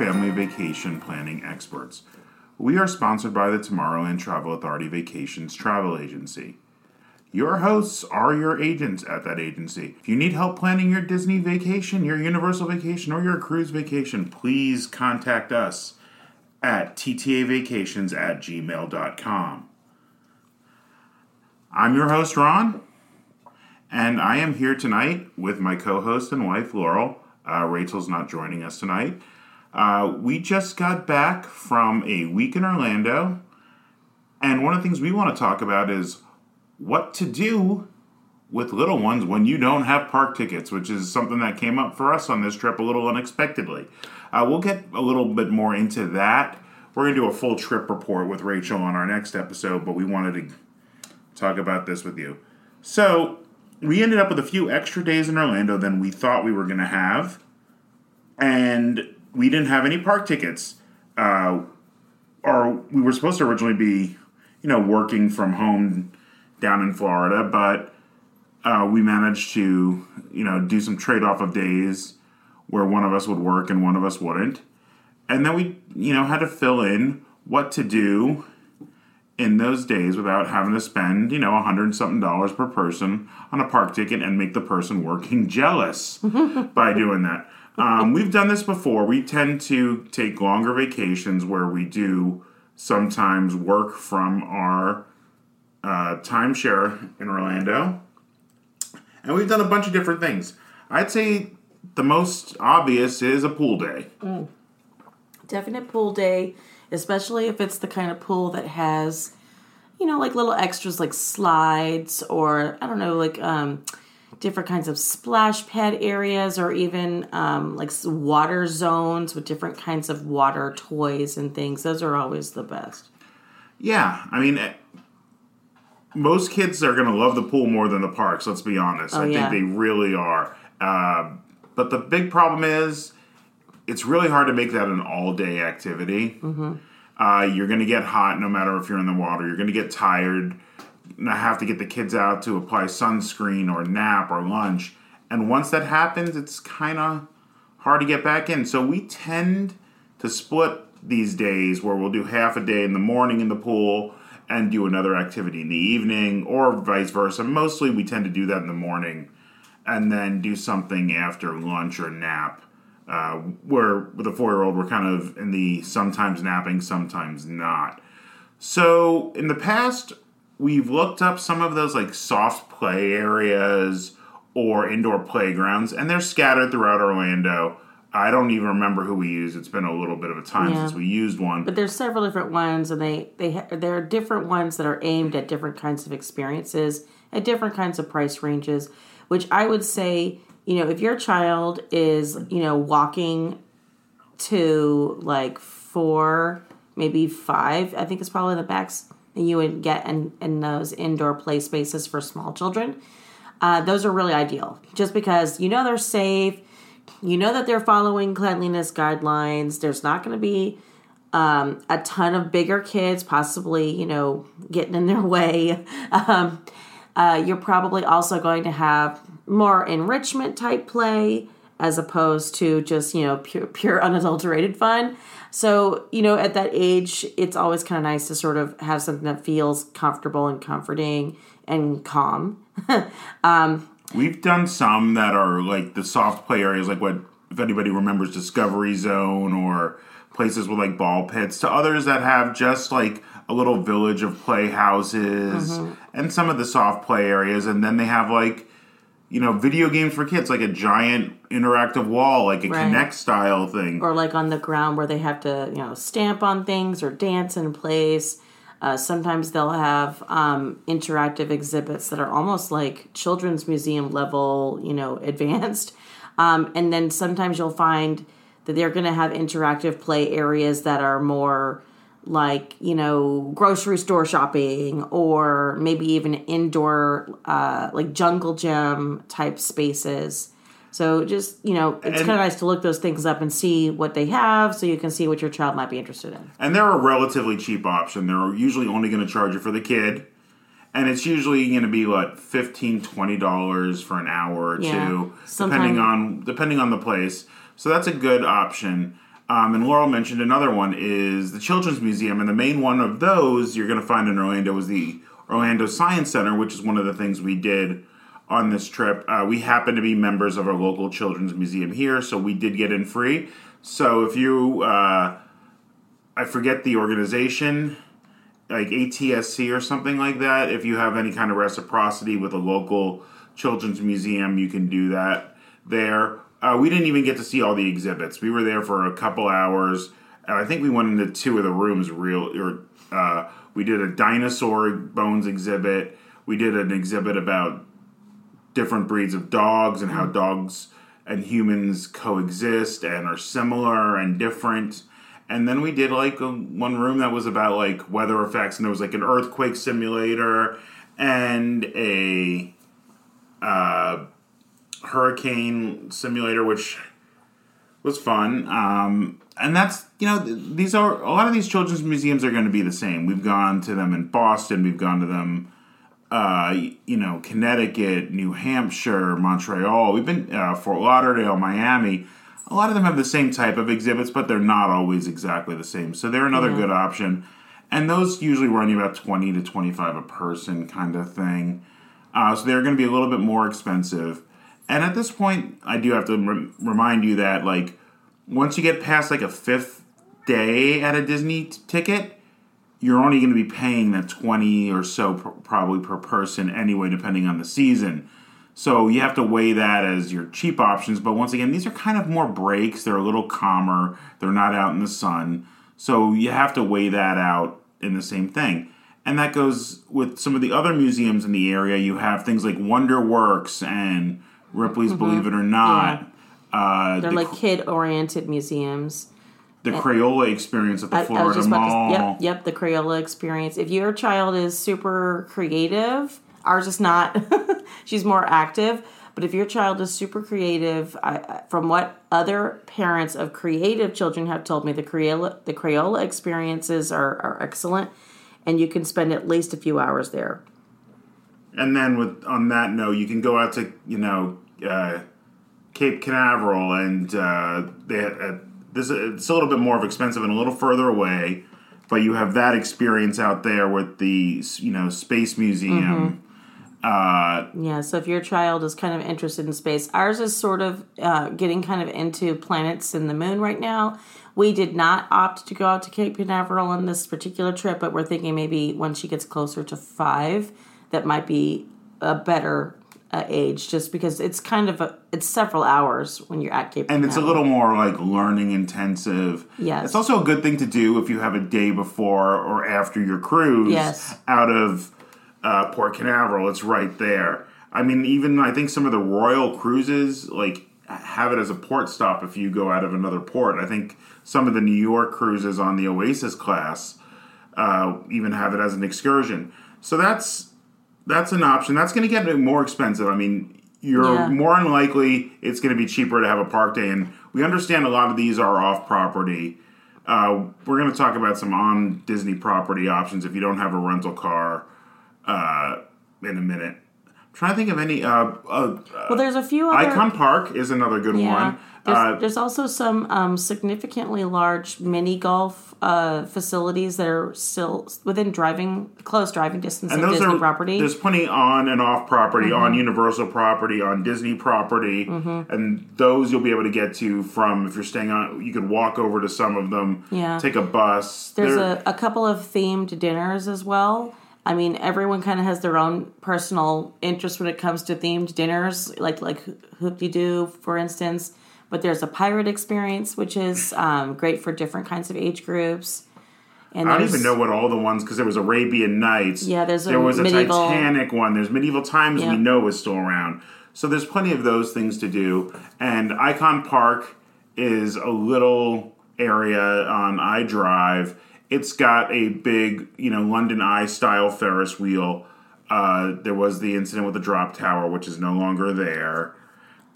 family vacation planning experts. We are sponsored by the Tomorrowland Travel Authority Vacations Travel Agency. Your hosts are your agents at that agency. If you need help planning your Disney vacation, your Universal vacation, or your cruise vacation, please contact us at ttavacations at gmail.com. I'm your host, Ron, and I am here tonight with my co host and wife, Laurel. Uh, Rachel's not joining us tonight. Uh, we just got back from a week in Orlando, and one of the things we want to talk about is what to do with little ones when you don't have park tickets, which is something that came up for us on this trip a little unexpectedly. Uh, we'll get a little bit more into that. We're going to do a full trip report with Rachel on our next episode, but we wanted to talk about this with you. So, we ended up with a few extra days in Orlando than we thought we were going to have, and we didn't have any park tickets. Uh, or we were supposed to originally be, you know, working from home down in Florida, but uh, we managed to, you know, do some trade off of days where one of us would work and one of us wouldn't. And then we, you know, had to fill in what to do in those days without having to spend, you know, a hundred something dollars per person on a park ticket and make the person working jealous by doing that. Um, we've done this before. We tend to take longer vacations where we do sometimes work from our uh, timeshare in Orlando. And we've done a bunch of different things. I'd say the most obvious is a pool day. Definite pool day, especially if it's the kind of pool that has, you know, like little extras like slides or I don't know, like um, different kinds of splash pad areas or even um, like water zones with different kinds of water toys and things. Those are always the best. Yeah, I mean, eh, most kids are going to love the pool more than the parks. Let's be honest. I Oh, yeah. think they really are. Uh, but the big problem is, it's really hard to make that an all-day activity. Mm-hmm. Uh, you're going to get hot no matter if you're in the water. You're going to get tired. I have to get the kids out to apply sunscreen or nap or lunch. And once that happens, it's kind of hard to get back in. So we tend to split these days where we'll do half a day in the morning in the pool and do another activity in the evening or vice versa. Mostly we tend to do that in the morning and then do something after lunch or nap. Uh, where with a four year old, we're kind of in the sometimes napping, sometimes not. So in the past, we've looked up some of those like soft play areas or indoor playgrounds, and they're scattered throughout Orlando. I don't even remember who we used. It's been a little bit of a time Yeah. since we used one. But there's several different ones, and they they ha- there are different ones that are aimed at different kinds of experiences at different kinds of price ranges. Which I would say, you know, if your child is you know walking to like four, maybe five, I think it's probably the max you would get in, in those indoor play spaces for small children. Uh, those are really ideal just because you know they're safe, you know that they're following cleanliness guidelines. There's not going to be um, a ton of bigger kids possibly, you know, getting in their way. Um, uh, you're probably also going to have more enrichment type play as opposed to just, you know, pure, pure unadulterated fun. So, you know, at that age, it's always kind of nice to sort of have something that feels comfortable and comforting and calm. Um, We've done some that are like the soft play areas, like what if anybody remembers Discovery Zone or places with like ball pits. To others that have just like a little village of playhouses mm-hmm. and some of the soft play areas, and then they have like you know video games for kids, like a giant interactive wall, like a Right. Connect style thing. or like on the ground where they have to you know stamp on things or dance in place uh, sometimes they'll have um, interactive exhibits that are almost like children's museum level you know advanced um, and then sometimes you'll find that they're going to have interactive play areas that are more like you know grocery store shopping or maybe even indoor uh, like jungle gym type spaces so just you know it's kind of nice to look those things up and see what they have so you can see what your child might be interested in And they're a relatively cheap option. They're usually only going to charge you for the kid, and it's usually going to be what 15 20 dollars for an hour or Yeah. two Sometime- depending on depending on the place so that's a good option um, and laurel mentioned another one is the children's museum and the main one of those you're going to find in orlando is the orlando science center which is one of the things we did on this trip uh, we happen to be members of our local children's museum here so we did get in free so if you uh, i forget the organization like ATSC or something like that. If you have any kind of reciprocity with a local children's museum, you can do that there. Uh, we didn't even get to see all the exhibits. We were there for a couple hours, and I think we went into two of the rooms. Real, or uh, we did a dinosaur bones exhibit. We did an exhibit about different breeds of dogs and how dogs and humans coexist and are similar and different. And then we did like a, one room that was about like weather effects, and there was like an earthquake simulator and a uh, hurricane simulator, which was fun. Um, and that's you know these are a lot of these children's museums are going to be the same. We've gone to them in Boston. We've gone to them uh, you know, Connecticut, New Hampshire, Montreal. We've been uh, Fort Lauderdale, Miami. A lot of them have the same type of exhibits, but they're not always exactly the same. So they're another good option. And those usually run you about twenty to twenty-five a person, kind of thing. Uh, so they're going to be a little bit more expensive. And at this point, I do have to rem- remind you that like once you get past like a fifth day at a Disney t- ticket, you're only going to be paying that 20 or so pr- probably per person anyway depending on the season. So you have to weigh that as your cheap options but once again these are kind of more breaks. They're a little calmer. They're not out in the sun. So you have to weigh that out in the same thing. And that goes with some of the other museums in the area. You have things like wonder works and ripley's believe it or not uh, They're the, like kid oriented museums. the crayola experience at the I, I florida was just about mall to. Yep, yep. The Crayola experience. If your child is super creative, ours is not. She's more active. But if your child is super creative, I, I- from what other parents of creative children have told me, the Crayola the Crayola experiences are, are excellent, and you can spend at least a few hours there. And then with on that note, you can go out to you know uh, Cape Canaveral, and uh, they uh, this it's a little bit more of expensive and a little further away, but you have that experience out there with the you know space museum. Uh, Yeah, so if your child is kind of interested in space, ours is sort of uh, getting kind of into planets and the moon right now. We did not opt to go out to Cape Canaveral on this particular trip, but we're thinking maybe when she gets closer to five, that might be a better uh, age, just because it's kind of a it's several hours when you're at Cape. and it's a little more like learning intensive. Yes. It's also a good thing to do if you have a day before or after your cruise Yes. out of uh, Port Canaveral. It's right there. I mean, even I think some of the Royal cruises like have it as a port stop if you go out of another port. I think some of the New York cruises on the Oasis class uh, even have it as an excursion. So that's that's an option. That's going to get more expensive. I mean, you're Yeah. more than likely it's going to be cheaper to have a park day, and we understand a lot of these are off property. Uh, we're going to talk about some on Disney property options if you don't have a rental car uh, in a minute. Trying to think of any. Uh, uh, well, there's a few other Icon Park is another good Yeah. one. There's, Uh, there's also some um, significantly large mini golf uh, facilities that are still within driving close driving distance and of those Disney are property. there's plenty on and off property Mm-hmm. on universal property on disney property and those you'll be able to get to from if you're staying on you could walk over to some of them Yeah. take a bus There's a, a couple of themed dinners as well. I mean, everyone kind of has their own personal interest when it comes to themed dinners, like like Hoop De Doo, for instance. But there's a pirate experience, which is um, great for different kinds of age groups. And I don't even know what all the ones because there was Arabian Nights. Yeah, there's a there was a Titanic one. There's Medieval Times. Yeah. We know is still around. So there's plenty of those things to do. And Icon Park is a little area on iDrive. It's got a big, you know, London Eye style Ferris wheel. Uh, there was the incident with the drop tower, which is no longer there.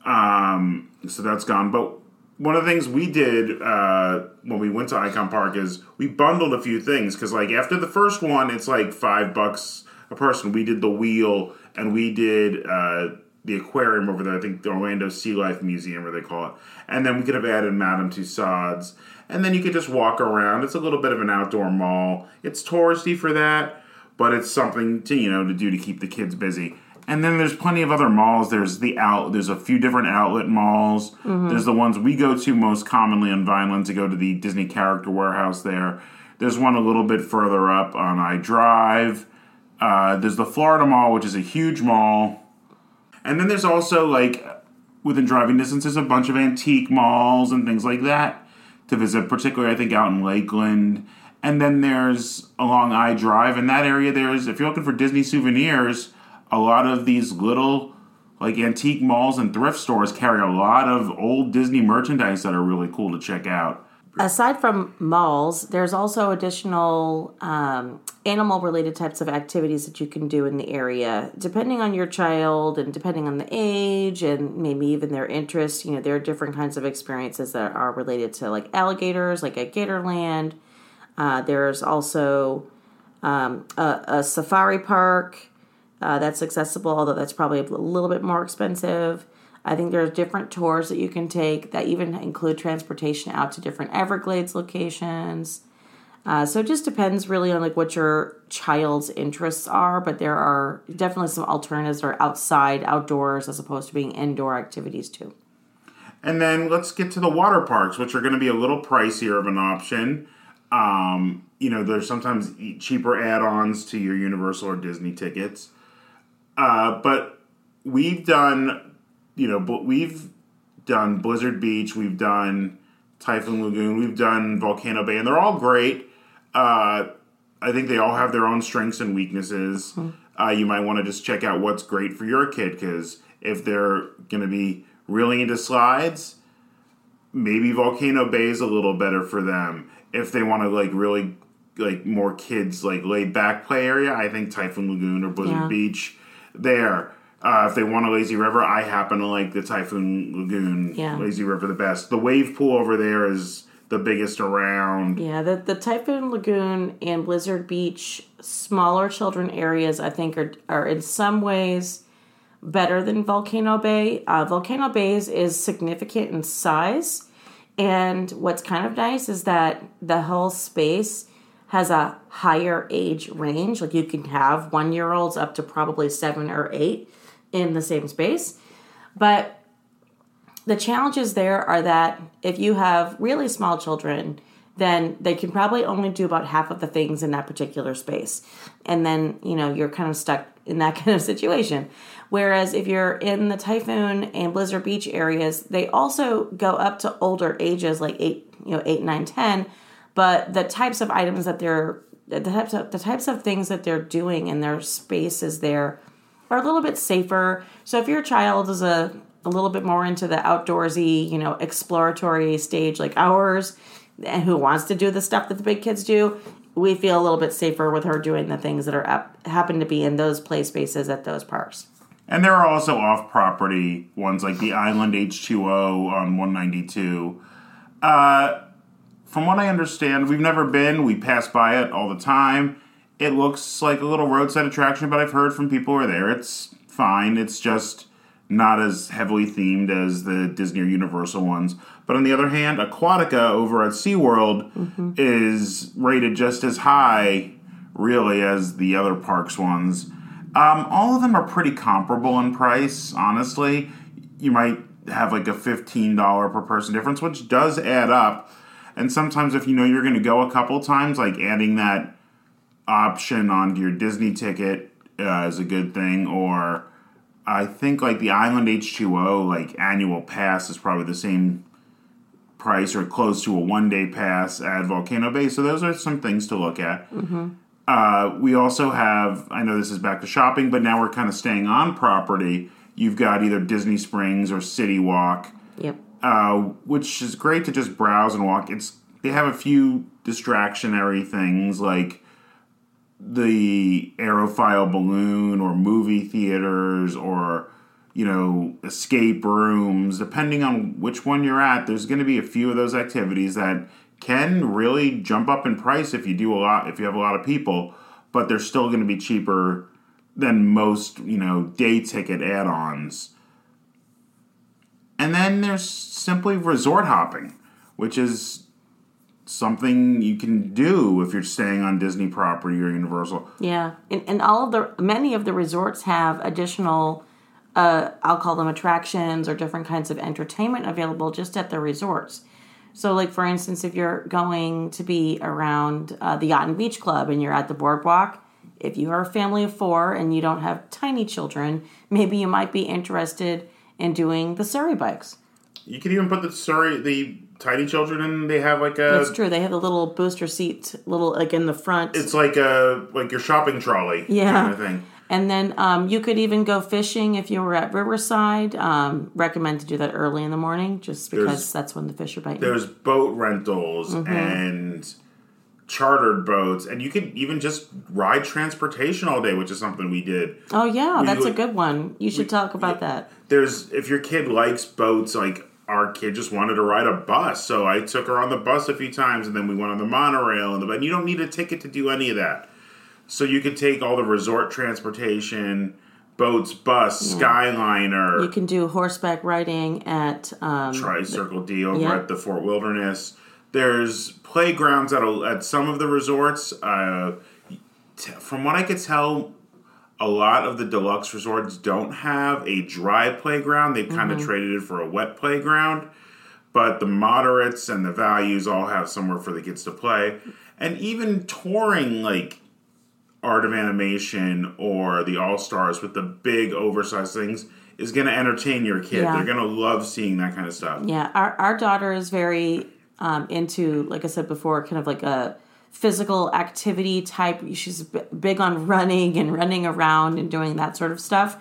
Um, so that's gone. But one of the things we did uh, when we went to Icon Park is we bundled a few things because, like, after the first one, it's like five bucks a person. We did the wheel and we did uh, the aquarium over there. I think the Orlando Sea Life Museum, or they call it. And then we could have added Madame Tussauds. And then you could just walk around. It's a little bit of an outdoor mall. It's touristy for that, but it's something to you know to do to keep the kids busy. And then there's plenty of other malls. There's the out. There's a few different outlet malls. Mm-hmm. There's the ones we go to most commonly on Vineland to go to the Disney Character Warehouse there. There's one a little bit further up on I Drive. Uh, there's the Florida Mall, which is a huge mall. And then there's also like within driving distance, there's a bunch of antique malls and things like that to visit, particularly I think out in Lakeland. And then there's along I Drive in that area. There's if you're looking for Disney souvenirs, a lot of these little like antique malls and thrift stores carry a lot of old Disney merchandise that are really cool to check out aside from malls, there's also additional um, animal related types of activities that you can do in the area. Depending on your child and depending on the age and maybe even their interests, you know, there are different kinds of experiences that are related to like alligators, like at Gatorland. Uh, there's also um, a, a, safari park uh, that's accessible, although that's probably a little bit more expensive. I think there's different tours that you can take that even include transportation out to different Everglades locations. Uh, so it just depends really on like what your child's interests are, but there are definitely some alternatives that are outside, outdoors, as opposed to being indoor activities too. And then let's get to the water parks, which are going to be a little pricier of an option. Um, you know, there's sometimes cheaper add-ons to your Universal or Disney tickets, uh, but we've done you know, but we've done Blizzard Beach, we've done Typhoon Lagoon, we've done Volcano Bay, and they're all great. Uh, I think they all have their own strengths and weaknesses. Mm-hmm. Uh, you might want to just check out what's great for your kid because if they're going to be really into slides, maybe Volcano Bay is a little better for them. If they want to like really like more kids like laid back play area, I think Typhoon Lagoon or Blizzard yeah. Beach there. Uh, if they want a lazy river, I happen to like the Typhoon Lagoon yeah. lazy river the best. The wave pool over there is the biggest around. Yeah, the the Typhoon Lagoon and Blizzard Beach smaller children areas I think are are in some ways better than Volcano Bay. Uh, Volcano Bay's is significant in size, and what's kind of nice is that the whole space has a higher age range. Like you can have one year olds up to probably seven or eight in the same space. But the challenges there are that if you have really small children, then they can probably only do about half of the things in that particular space. And then, you know, you're kind of stuck in that kind of situation. Whereas if you're in the Typhoon and Blizzard Beach areas, they also go up to older ages, like eight, you know, eight, nine, ten. But the types of items that they're the types of the types of things that they're doing in their spaces there are a little bit safer. So if your child is a, a little bit more into the outdoorsy, you know, exploratory stage like ours, and who wants to do the stuff that the big kids do, we feel a little bit safer with her doing the things that are up, happen to be in those play spaces at those parks. And there are also off property ones like the Island H2O on 192. Uh, from what I understand, we've never been, we pass by it all the time it looks like a little roadside attraction, but I've heard from people who are there it's fine. It's just not as heavily themed as the Disney or Universal ones. But on the other hand, Aquatica over at SeaWorld mm-hmm. is rated just as high, really, as the other parks ones. Um, all of them are pretty comparable in price, honestly. You might have like a $15 per person difference, which does add up. And sometimes, if you know you're going to go a couple times, like adding that option on your Disney ticket uh, is a good thing, or I think like the Island H2O like annual pass is probably the same price or close to a one day pass at Volcano Bay. So those are some things to look at. Mm-hmm. Uh, we also have, I know this is back to shopping, but now we're kind of staying on property. You've got either Disney Springs or City Walk. Yep. Uh, which is great to just browse and walk. It's they have a few distractionary things like the Aerophile balloon or movie theaters or you know escape rooms depending on which one you're at there's going to be a few of those activities that can really jump up in price if you do a lot if you have a lot of people but they're still going to be cheaper than most, you know, day ticket add-ons. And then there's simply resort hopping, which is something you can do if you're staying on Disney property or Universal. Yeah, and, and all of the many of the resorts have additional, uh, I'll call them attractions or different kinds of entertainment available just at the resorts. So, like for instance, if you're going to be around uh, the Yacht and Beach Club and you're at the boardwalk, if you are a family of four and you don't have tiny children, maybe you might be interested in doing the Surrey bikes. You could even put the Surrey the tiny children and They have like a. That's true. They have the little booster seat, little like in the front. It's like a like your shopping trolley Yeah. kind of thing. And then um, you could even go fishing if you were at Riverside. Um, recommend to do that early in the morning, just because There's- that's when the fish are biting. There's boat rentals Mm-hmm. and chartered boats, and you can even just ride transportation all day, which is something we did. Oh yeah, We that's a good one. You should talk about that. There's if your kid likes boats, like our kid just wanted to ride a bus, so I took her on the bus a few times, and then we went on the monorail, and, the, and you don't need a ticket to do any of that. So you could take all the resort transportation, boats, bus, Skyliner. You can do horseback riding at um, Tri Circle D over Yeah. at the Fort Wilderness. There's playgrounds at a, at some of the resorts. Uh, t- from what I could tell, a lot of the deluxe resorts don't have a dry playground. They've kind of traded it for a wet playground. But the moderates and the values all have somewhere for the kids to play. And even touring like Art of Animation or the All Stars with the big oversized things is going to entertain your kid. Yeah. They're going to love seeing that kind of stuff. Yeah, our our daughter is very um, into, like I said before, kind of like a physical activity type. She's big on running and running around and doing that sort of stuff,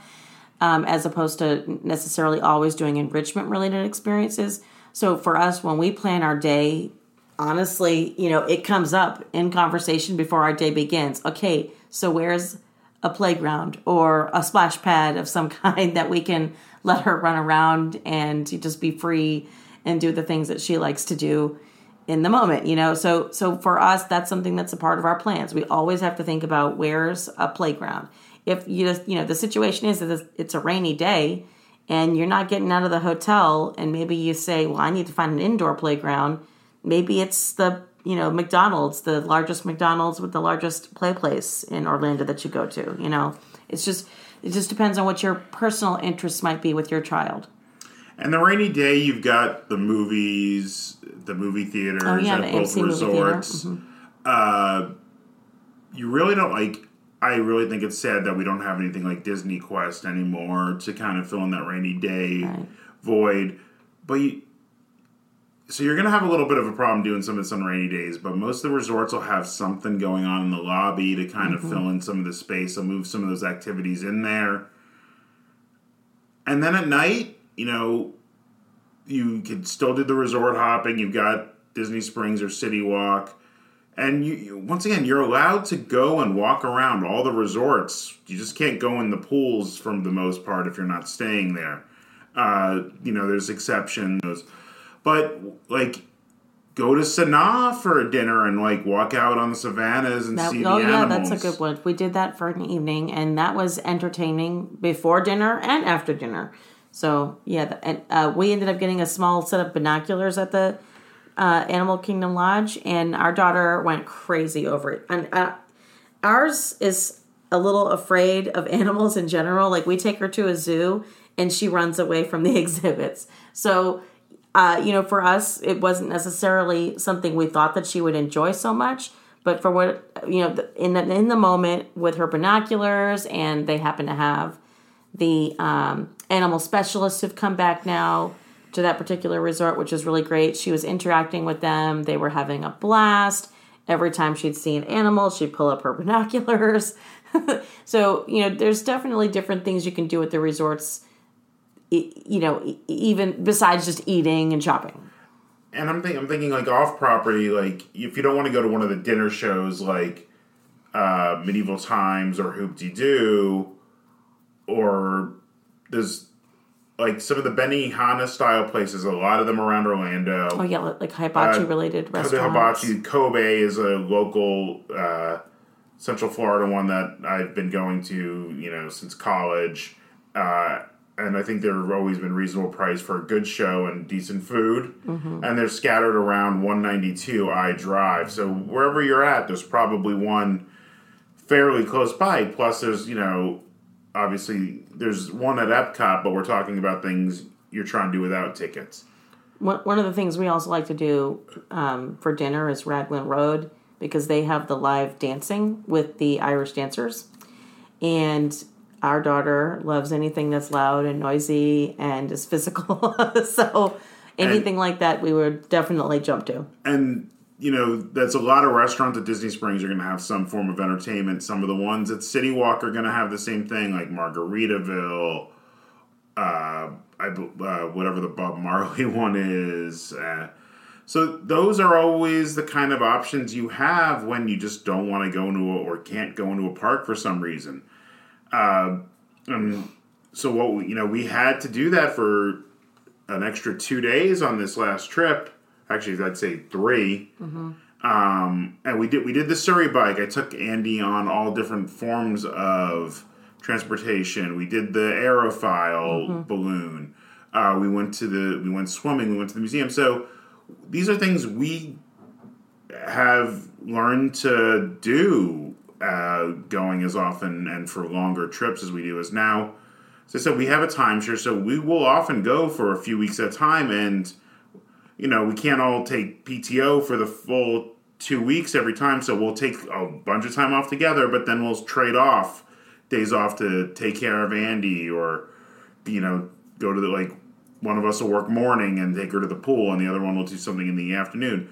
um, as opposed to necessarily always doing enrichment related experiences. So for us, when we plan our day, honestly, you know, it comes up in conversation before our day begins. Okay, so where's a playground or a splash pad of some kind that we can let her run around and just be free and do the things that she likes to do in the moment you know? So so for us that's something that's a part of our plans. We always have to think about where's a playground. If you just you know the situation is that it's- a rainy day and you're not getting out of the hotel and maybe you say well i need to find an indoor playground maybe it's the you know mcdonald's the largest mcdonald's with the largest play place in orlando that you go to you know? It's just it just depends on what your personal interests might be with your child. And the rainy day, you've got the movies, the movie theaters Oh, yeah, at the both AMC resorts. Uh, you really don't like. I really think it's sad that we don't have anything like Disney Quest anymore to kind of fill in that rainy day Right. void. But you, so you're going to have a little bit of a problem doing some of this on rainy days. But most of the resorts will have something going on in the lobby to kind Mm-hmm. of fill in some of the space. They'll move some of those activities in there. And then at night, you know, you could still do the resort hopping. You've got Disney Springs or City Walk. And you, you once again, you're allowed to go and walk around all the resorts. You just can't go in the pools for the most part if you're not staying there. Uh, you know, there's exceptions, but like go to Sanaa for a dinner and like walk out on the savannas and That, see oh the yeah, animals. that's a good one. We did that for an evening, and that was entertaining before dinner and after dinner. So yeah, the- and uh, we ended up getting a small set of binoculars at the uh, Animal Kingdom Lodge, and our daughter went crazy over it. And uh, ours is a little afraid of animals in general. Like we take her to a zoo, and she runs away from the exhibits. So uh, you know, for us, it wasn't necessarily something we thought that she would enjoy so much. But for what you know, in the, in the moment with her binoculars, and they happen to have the um, animal specialists who've come back now to that particular resort, which is really great. She was interacting with them; they were having a blast. Every time she'd see an animal, she'd pull up her binoculars. so you know, there's definitely different things you can do at the resorts you know, even besides just eating and shopping. And I'm thinking, I'm thinking like off property, like if you don't want to go to one of the dinner shows like uh, Medieval Times or Hoop De Doo, or there's like some of the Benihana style places, a lot of them around Orlando. Oh yeah, like hibachi Uh, related the restaurants. hibachi Kobe is a local uh, Central Florida one that I've been going to, you know, since college. Uh, and I think they've always been reasonable price for a good show and decent food. Mm-hmm. And they're scattered around 192 I Drive. So wherever you're at, there's probably one fairly close by. Plus, there's, you know, obviously there's one at Epcot, but we're talking about things you're trying to do without tickets. One of the things we also like to do um, for dinner is Raglan Road because they have the live dancing with the Irish dancers. And our daughter loves anything that's loud and noisy and is physical. so anything and, like that, we would definitely jump to. And you know, that's a lot of restaurants at Disney Springs are going to have some form of entertainment. Some of the ones at City Walk are going to have the same thing, like Margaritaville, uh, I, uh, whatever the Bob Marley one is. Uh, so those are always the kind of options you have when you just don't want to go into a, or can't go into a park for some reason. Uh, and so what we, you know, we had to do that for an extra two days on this last trip. Actually, I'd say 3 mm-hmm. Um, and we did we did the Surrey bike. I took Andy on all different forms of transportation. We did the Aerophile mm-hmm. balloon. Uh, we went to the we went swimming. We went to the museum. So these are things we have learned to do uh, going as often and for longer trips as we do. As now, as I said, we have a timeshare, so we will often go for a few weeks at a time, and you know we can't all take PTO for the full two weeks every time. So we'll take a bunch of time off together, but then we'll trade off days off to take care of Andy or you know go to the like one of us will work morning and take her to the pool, and the other one will do something in the afternoon.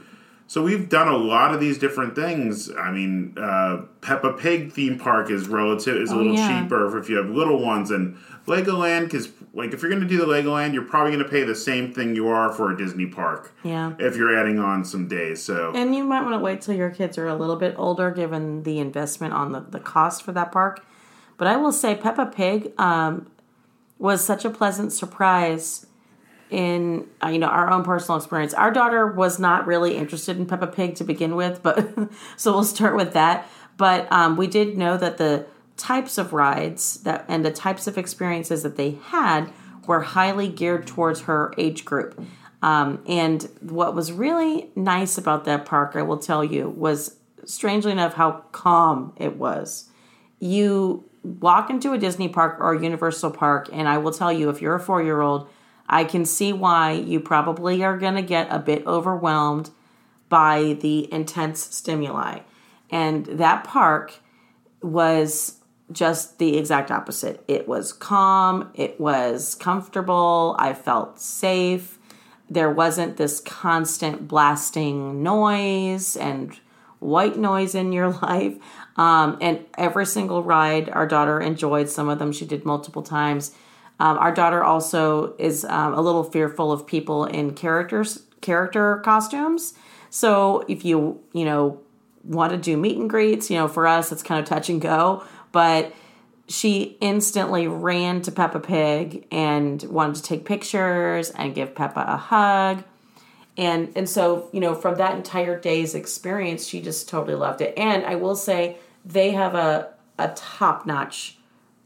So we've done a lot of these different things. I mean, uh, Peppa Pig theme park is relative is a oh, little yeah. cheaper if you have little ones, and Legoland because like if you're going to do the Legoland, you're probably going to pay the same thing you are for a Disney park. Yeah. If you're adding on some days, so and you might want to wait till your kids are a little bit older, given the investment on the the cost for that park. But I will say, Peppa Pig um, was such a pleasant surprise in uh, you know our own personal experience. Our daughter was not really interested in Peppa Pig to begin with, but so we'll start with that. But um, we did know that the types of rides that and the types of experiences that they had were highly geared towards her age group. Um, and what was really nice about that park, I will tell you, was strangely enough how calm it was. You walk into a Disney park or a Universal park, and I will tell you, if you're a four year old, I can see why you probably are going to get a bit overwhelmed by the intense stimuli. And that park was just the exact opposite. It was calm, it was comfortable, I felt safe. There wasn't this constant blasting noise and white noise in your life. Um, and every single ride our daughter enjoyed, some of them she did multiple times. Um, our daughter also is um, a little fearful of people in characters character costumes. So if you you know want to do meet and greets, you know for us it's kind of touch and go, but she instantly ran to Peppa Pig and wanted to take pictures and give Peppa a hug. And and so, you know, from that entire day's experience, she just totally loved it. And I will say they have a a top-notch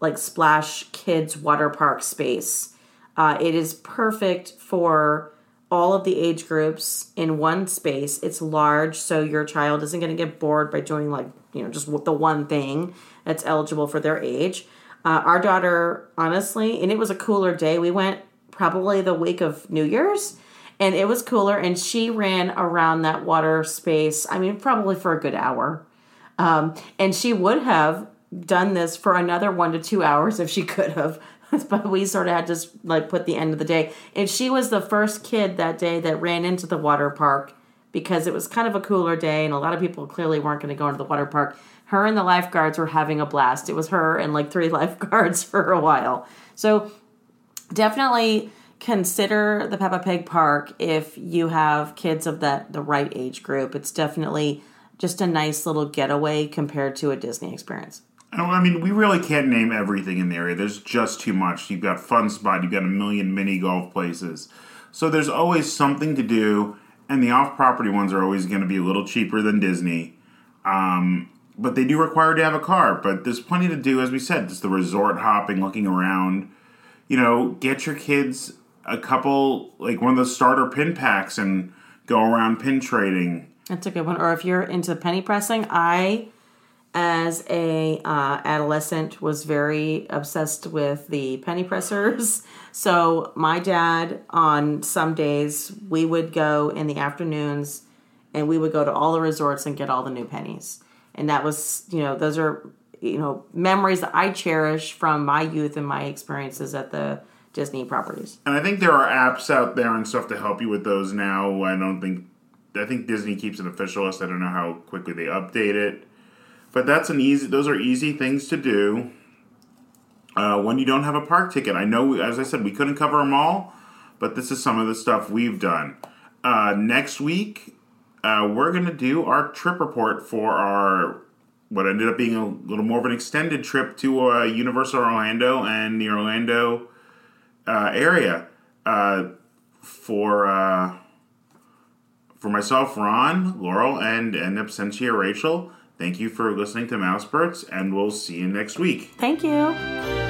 like splash kids water park space. Uh, it is perfect for all of the age groups in one space. It's large, so your child isn't going to get bored by doing like you know just the one thing that's eligible for their age. Uh, our daughter, honestly, and it was a cooler day. We went probably the week of New Year's, and it was cooler. And she ran around that water space. I mean, probably for a good hour. Um, and she would have done this for another one to two hours if she could have. but we sort of had to like put the end of the day. And she was the first kid that day that ran into the water park because it was kind of a cooler day and a lot of people clearly weren't going to go into the water park. Her and the lifeguards were having a blast. It was her and like three lifeguards for a while. So definitely consider the Peppa Pig Park if you have kids of that the right age group. It's definitely just a nice little getaway compared to a Disney experience. I mean, we really can't name everything in the area. There's just too much. You've got Fun Spot, you've got a million mini golf places. So there's always something to do, and the off property ones are always going to be a little cheaper than Disney. Um, but they do require to have a car. But there's plenty to do, as we said, just the resort hopping, looking around. You know, get your kids a couple, like one of those starter pin packs, and go around pin trading. That's a good one. Or if you're into penny pressing, I, as a uh, adolescent, was very obsessed with the penny pressers. So my dad, on some days, we would go in the afternoons, and we would go to all the resorts and get all the new pennies. And that was, you know, those are, you know, memories that I cherish from my youth and my experiences at the Disney properties. And I think there are apps out there and stuff to help you with those now. I don't think I think Disney keeps an official list. I don't know how quickly they update it. But that's an easy those are easy things to do. Uh, when you don't have a park ticket. I know as I said we couldn't cover them all, but this is some of the stuff we've done. Uh, next week uh, we're going to do our trip report for our what ended up being a little more of an extended trip to uh, Universal Orlando and the Orlando uh, area uh, for uh, for myself, Ron, Laurel, and in absentia Rachel. Thank you for listening to Mousebirds, and we'll see you next week. Thank you.